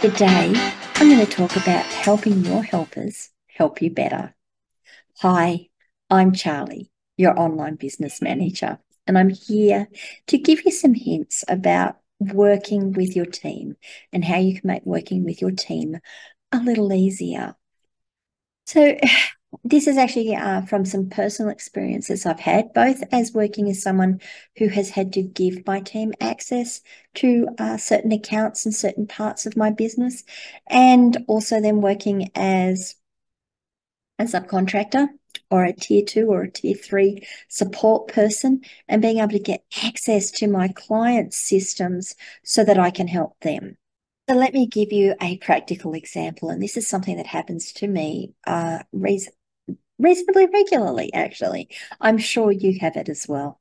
Today, I'm going to talk about helping your helpers help you better. Hi, I'm Charly, your online business manager, and I'm here to give you some hints about working with your team and how you can make working with your team a little easier. So, this is actually uh, from some personal experiences I've had, both as working as someone who has had to give my team access to uh, certain accounts and certain parts of my business, and also then working as a subcontractor or a tier two or a tier three support person and being able to get access to my clients' systems so that I can help them. So let me give you a practical example, and this is something that happens to me uh, reasonably regularly, actually. I'm sure you have it as well.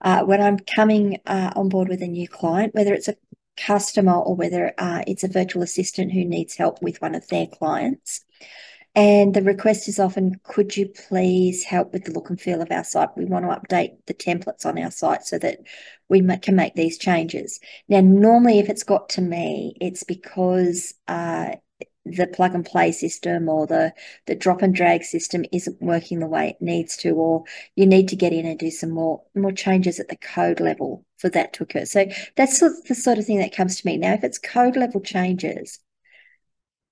Uh, when I'm coming uh, on board with a new client, whether it's a customer or whether uh, it's a virtual assistant who needs help with one of their clients. And the request is often, could you please help with the look and feel of our site? We want to update the templates on our site so that we can make these changes. Now, normally, if it's got to me, it's because uh, the plug and play system or the the drop and drag system isn't working the way it needs to or you need to get in and do some more more changes at the code level for that to occur so that's the sort of thing that comes to me now if it's code level changes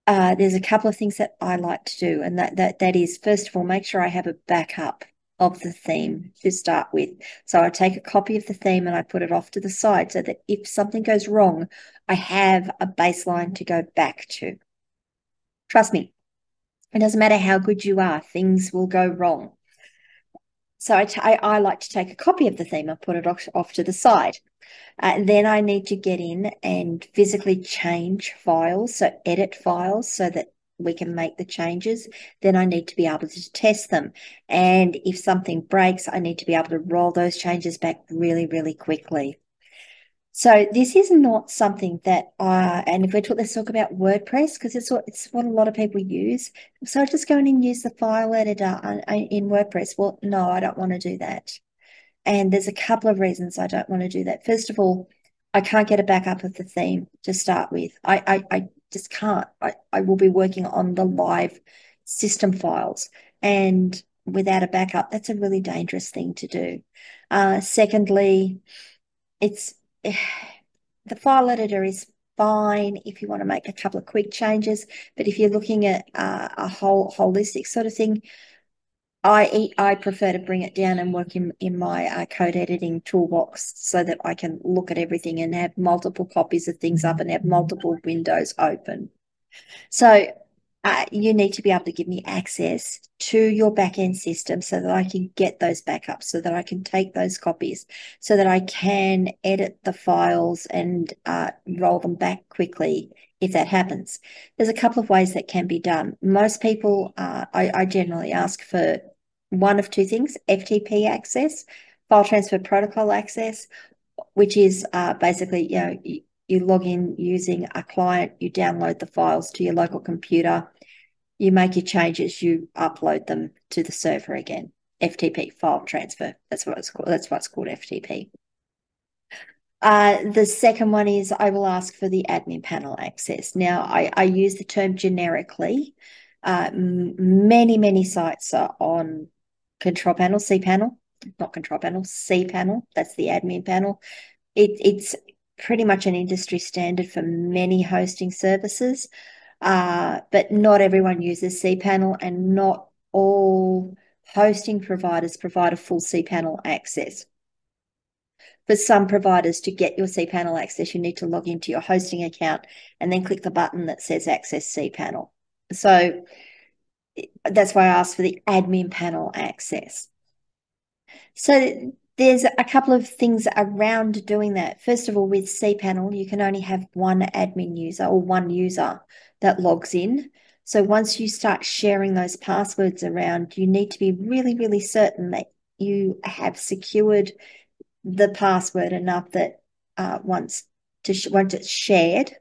uh, there's a couple of things that I like to do and that that that is first of all make sure I have a backup of the theme to start with. So I take a copy of the theme and I put it off to the side so that if something goes wrong, I have a baseline to go back to. Trust me, it doesn't matter how good you are, things will go wrong. So I, I like to take a copy of the theme and put it off, off to the side. Uh, then I need to get in and physically change files, so edit files so that we can make the changes. Then I need to be able to test them. And if something breaks, I need to be able to roll those changes back really, really quickly. So this is not something that, uh, and if we're talking, let's talk about WordPress because it's what it's what a lot of people use. So I just go in and use the file editor in WordPress. Well, no, I don't want to do that. And there's a couple of reasons I don't want to do that. First of all, I can't get a backup of the theme to start with. I I, I just can't. I, I will be working on the live system files, and without a backup, that's a really dangerous thing to do. Uh, secondly, it's the file editor is fine if you want to make a couple of quick changes, but if you're looking at uh, a whole holistic sort of thing, I I prefer to bring it down and work in in my uh, code editing toolbox so that I can look at everything and have multiple copies of things up and have multiple windows open. So uh, you need to be able to give me access to your backend system so that I can get those backups, so that I can take those copies, so that I can edit the files and uh, roll them back quickly if that happens. There's a couple of ways that can be done. Most people, uh, I, I generally ask for one of two things FTP access, file transfer protocol access, which is uh, basically, you know, you, you log in using a client, you download the files to your local computer, you make your changes, you upload them to the server again. FTP file transfer. That's what it's called. That's what's called FTP. Uh, the second one is I will ask for the admin panel access. Now, I, I use the term generically. Uh, many, many sites are on control panel, cPanel, not control panel, cPanel. That's the admin panel. It, it's pretty much an industry standard for many hosting services. Uh, but not everyone uses cPanel and not all hosting providers provide a full cPanel access. For some providers, to get your cPanel access, you need to log into your hosting account and then click the button that says Access cPanel. So that's why I asked for the admin panel access. So there's a couple of things around doing that. First of all, with cPanel, you can only have one admin user or one user that logs in. So once you start sharing those passwords around, you need to be really, really certain that you have secured the password enough that uh, once to once it's shared,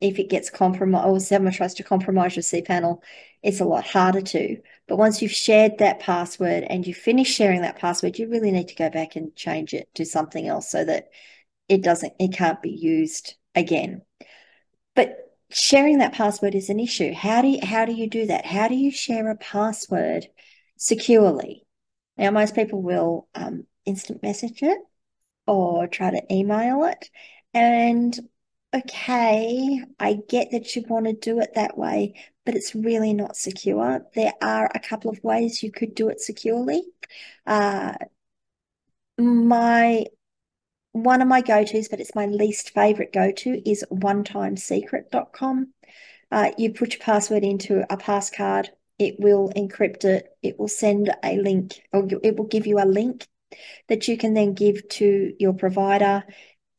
if it gets compromised or someone tries to compromise your cPanel, it's a lot harder to. But once you've shared that password and you finish sharing that password, you really need to go back and change it to something else so that it doesn't, it can't be used again. But sharing that password is an issue. How do you, how do you do that? How do you share a password securely? Now, most people will um, instant message it or try to email it. And okay, I get that you want to do it that way, but it's really not secure. There are a couple of ways you could do it securely. Uh, my one of my go-tos, but it's my least favorite go-to, is onetimesecret.com. Uh, you put your password into a passcard, it will encrypt it, it will send a link, or it will give you a link that you can then give to your provider.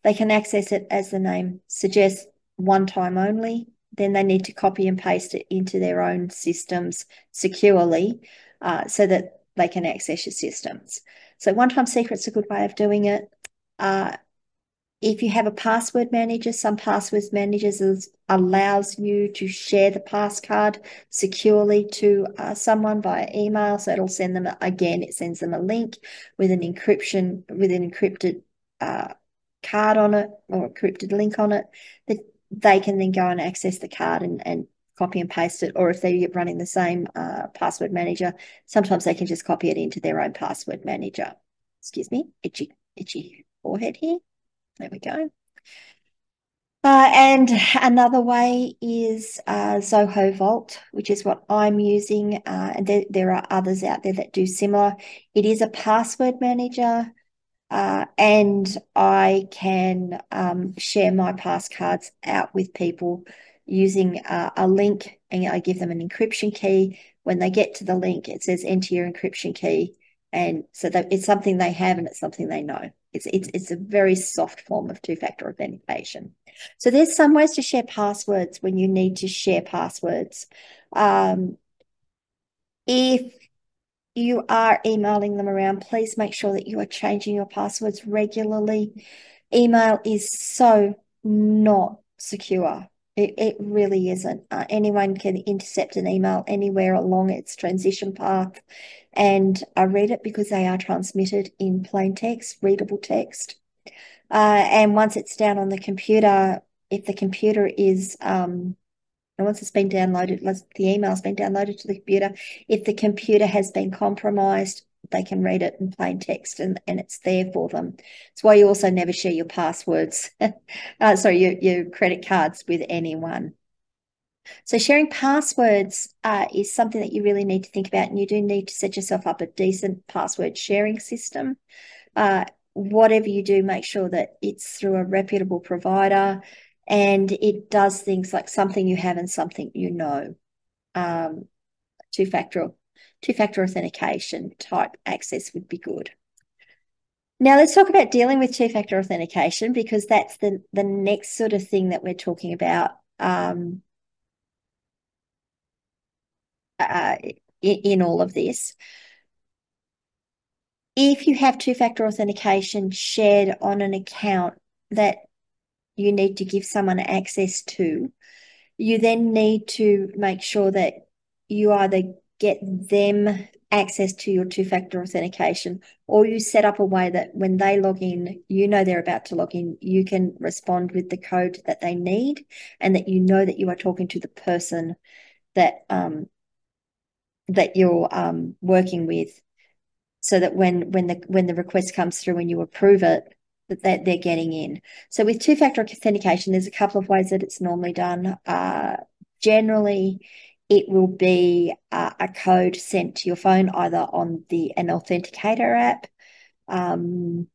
They can access it as the name suggests one time only. Then they need to copy and paste it into their own systems securely uh, so that they can access your systems. So one time secret's a good way of doing it. Uh, if you have a password manager, some password managers allows you to share the passcard securely to uh, someone via email. So it'll send them again. It sends them a link with an encryption with an encrypted uh, card on it or encrypted link on it that they can then go and access the card and, and copy and paste it. Or if they're running the same uh, password manager, sometimes they can just copy it into their own password manager. Excuse me, itchy, itchy forehead here. There we go. Uh, and another way is uh, Zoho Vault, which is what I'm using. Uh, and there, there are others out there that do similar. It is a password manager, uh, and I can um, share my passcards out with people using uh, a link, and I give them an encryption key. When they get to the link, it says enter your encryption key, and so that it's something they have and it's something they know. It's, it's, it's a very soft form of two-factor authentication. So there's some ways to share passwords when you need to share passwords. Um, if you are emailing them around, please make sure that you are changing your passwords regularly. Email is so not secure. It, it really isn't. Uh, anyone can intercept an email anywhere along its transition path. And I read it because they are transmitted in plain text, readable text. Uh, and once it's down on the computer, if the computer is, um, and once it's been downloaded, the email's been downloaded to the computer, if the computer has been compromised, they can read it in plain text and, and it's there for them. It's why you also never share your passwords, uh, sorry, your, your credit cards with anyone. So sharing passwords uh, is something that you really need to think about, and you do need to set yourself up a decent password sharing system. Uh, whatever you do, make sure that it's through a reputable provider and it does things like something you have and something you know. Um, two-factor two-factor authentication type access would be good. Now let's talk about dealing with two-factor authentication because that's the the next sort of thing that we're talking about um, uh, in, in all of this. If you have two-factor authentication shared on an account that you need to give someone access to, you then need to make sure that you either get them access to your two factor authentication, or you set up a way that when they log in, you know they're about to log in, you can respond with the code that they need, and that you know that you are talking to the person that um, that you're um, working with, so that when when the when the request comes through and you approve it, that they're, getting in. So with two factor authentication, there's a couple of ways that it's normally done. Uh, generally, it will be uh, a code sent to your phone either on the an authenticator app um,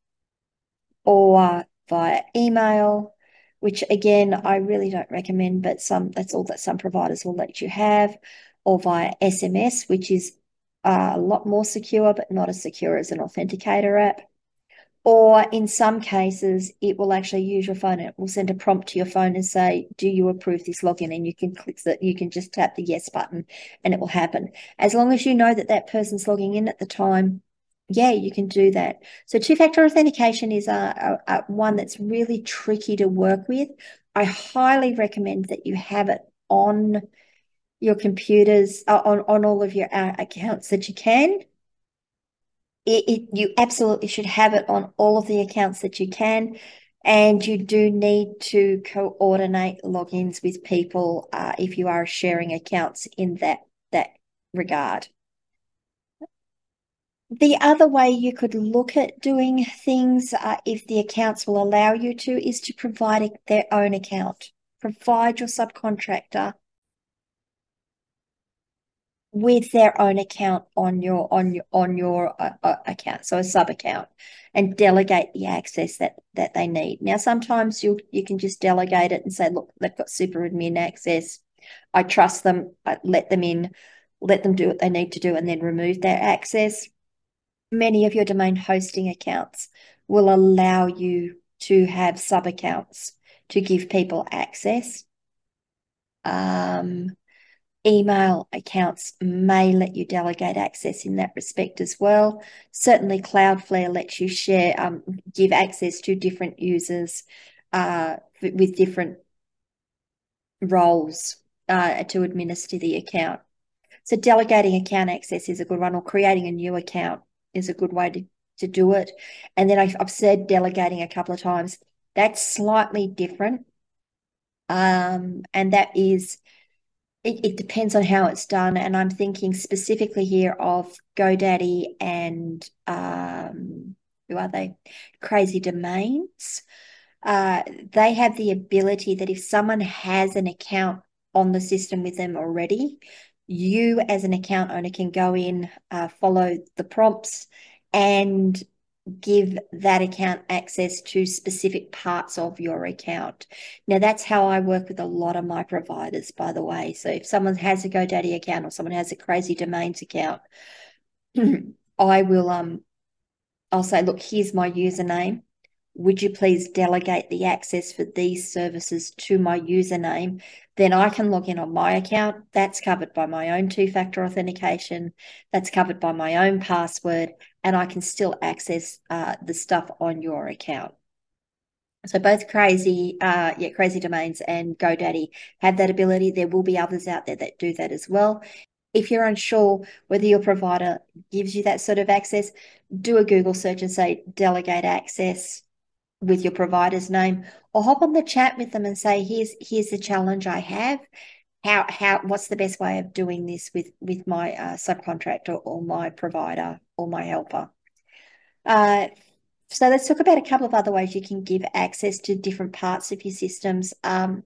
or via email which again I really don't recommend but some that's all that some providers will let you have or via SMS which is uh, a lot more secure but not as secure as an authenticator app or in some cases, it will actually use your phone. It will send a prompt to your phone and say, Do you approve this login? And you can click that, you can just tap the yes button and it will happen. As long as you know that that person's logging in at the time, yeah, you can do that. So two factor authentication is a, a, a one that's really tricky to work with. I highly recommend that you have it on your computers, uh, on, on all of your uh, accounts that you can it, it, you absolutely should have it on all of the accounts that you can. And you do need to coordinate logins with people uh, if you are sharing accounts in that, that regard. The other way you could look at doing things, uh, if the accounts will allow you to, is to provide their own account. Provide your subcontractor with their own account on your on your on your uh, uh, account, so a sub account, and delegate the access that that they need. Now, sometimes you you can just delegate it and say, look, they've got super admin access. I trust them. I let them in, let them do what they need to do, and then remove their access. Many of your domain hosting accounts will allow you to have sub accounts to give people access. Um, email accounts may let you delegate access in that respect as well. Certainly, Cloudflare lets you share, um, give access to different users uh, with different roles uh, to administer the account. So, delegating account access is a good one, or creating a new account is a good way to, to do it. And then I've, I've said delegating a couple of times. That's slightly different. Um, and that is it, it depends on how it's done. And I'm thinking specifically here of GoDaddy and um, who are they? Crazy Domains. Uh, they have the ability that if someone has an account on the system with them already, you as an account owner can go in, uh, follow the prompts, and give that account access to specific parts of your account. Now, that's how I work with a lot of my providers, by the way. So, if someone has a GoDaddy account or someone has a Crazy Domains account, I will um I'll say, look, here's my username. Would you please delegate the access for these services to my username? Then I can log in on my account. That's covered by my own two factor authentication. That's covered by my own password and I can still access uh, the stuff on your account. So both Crazy, uh, yeah, Crazy Domains and GoDaddy have that ability. There will be others out there that do that as well. If you're unsure whether your provider gives you that sort of access, do a Google search and say delegate access with your provider's name, or hop on the chat with them and say, "Here's here's the challenge I have. How how what's the best way of doing this with with my uh, subcontractor or my provider or my helper? Uh, so let's talk about a couple of other ways you can give access to different parts of your systems. Um,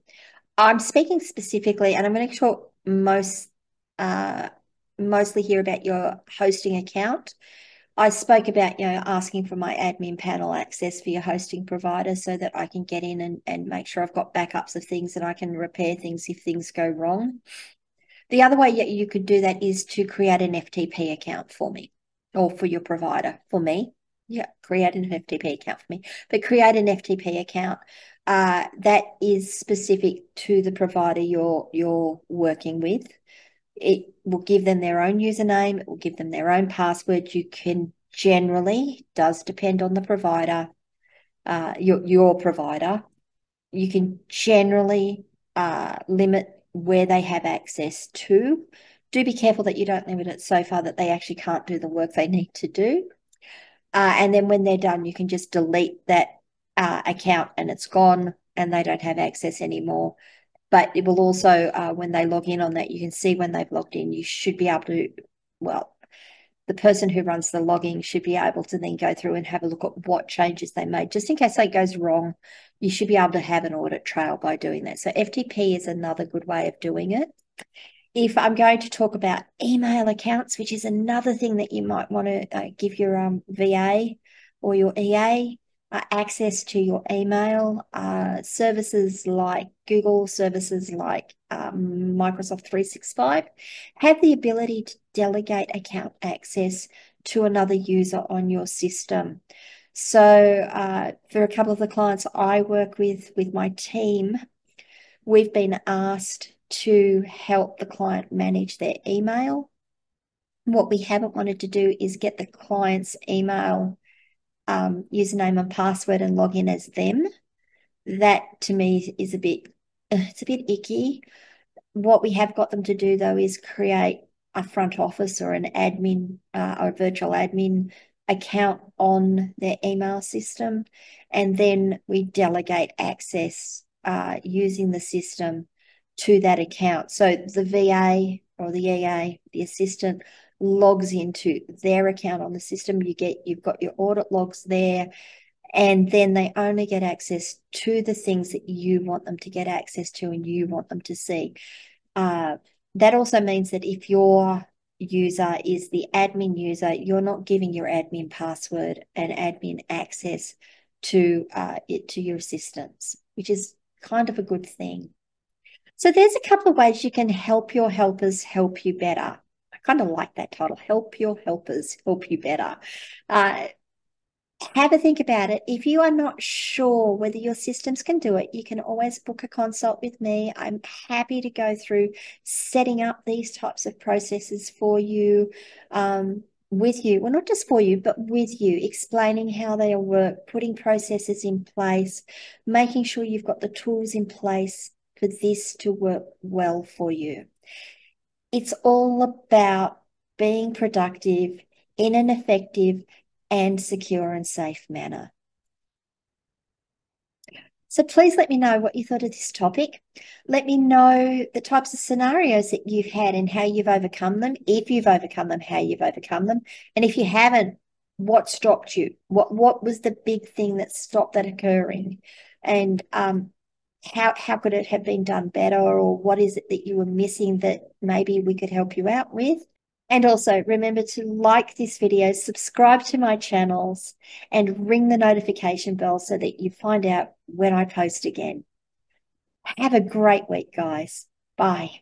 i'm speaking specifically and i'm going to talk most uh, mostly here about your hosting account I spoke about, you know, asking for my admin panel access for your hosting provider so that I can get in and, and make sure I've got backups of things and I can repair things if things go wrong. The other way you could do that is to create an FTP account for me or for your provider for me. Yeah, create an FTP account for me, but create an FTP account uh, that is specific to the provider you're you're working with it will give them their own username, it will give them their own password. You can generally, does depend on the provider, uh, your, your provider, you can generally uh, limit where they have access to. Do be careful that you don't limit it so far that they actually can't do the work they need to do. Uh, and then when they're done, you can just delete that uh, account and it's gone and they don't have access anymore but it will also uh, when they log in on that you can see when they've logged in you should be able to well the person who runs the logging should be able to then go through and have a look at what changes they made. Just in case that goes wrong you should be able to have an audit trail by doing that. So ftp is another good way of doing it. If i'm going to talk about email accounts which is another thing that you might want to uh, give your um, va or your ea access to your email, uh, services like Google, services like um, Microsoft 365, have the ability to delegate account access to another user on your system. So, uh, for a couple of the clients I work with, with my team, we've been asked to help the client manage their email. What we haven't wanted to do is get the client's email um, username and password and log in as them. That to me is a bit, it's a bit icky. What we have got them to do though is create a front office or an admin uh, or virtual admin account on their email system, and then we delegate access uh, using the system to that account. So the VA or the EA, the assistant, logs into their account on the system. You get you've got your audit logs there, and then they only get access to the things that you want them to get access to and you want them to see. Uh, that also means that if your user is the admin user, you're not giving your admin password and admin access to uh, it to your assistants, which is kind of a good thing. So there's a couple of ways you can help your helpers help you better. Kind of like that title, Help Your Helpers Help You Better. Uh, have a think about it. If you are not sure whether your systems can do it, you can always book a consult with me. I'm happy to go through setting up these types of processes for you, um, with you. Well, not just for you, but with you, explaining how they work, putting processes in place, making sure you've got the tools in place for this to work well for you. It's all about being productive in an effective and secure and safe manner. So please let me know what you thought of this topic. Let me know the types of scenarios that you've had and how you've overcome them. If you've overcome them, how you've overcome them. And if you haven't, what stopped you? What what was the big thing that stopped that occurring? And um, how how could it have been done better or what is it that you were missing that maybe we could help you out with? And also remember to like this video, subscribe to my channels, and ring the notification bell so that you find out when I post again. Have a great week, guys. Bye.